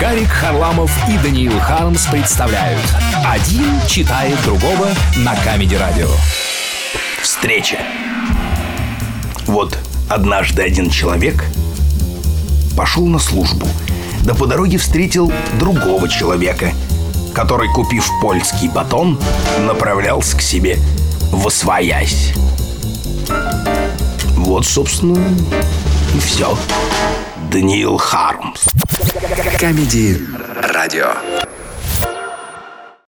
Гарик Харламов и Даниил Хармс представляют. Один читает другого на Камеди Радио. Встреча. Вот однажды один человек пошел на службу. Да по дороге встретил другого человека Который, купив польский батон, направлялся к себе в освоясь. Вот, собственно, и все Даниил Хармс Камеди Радио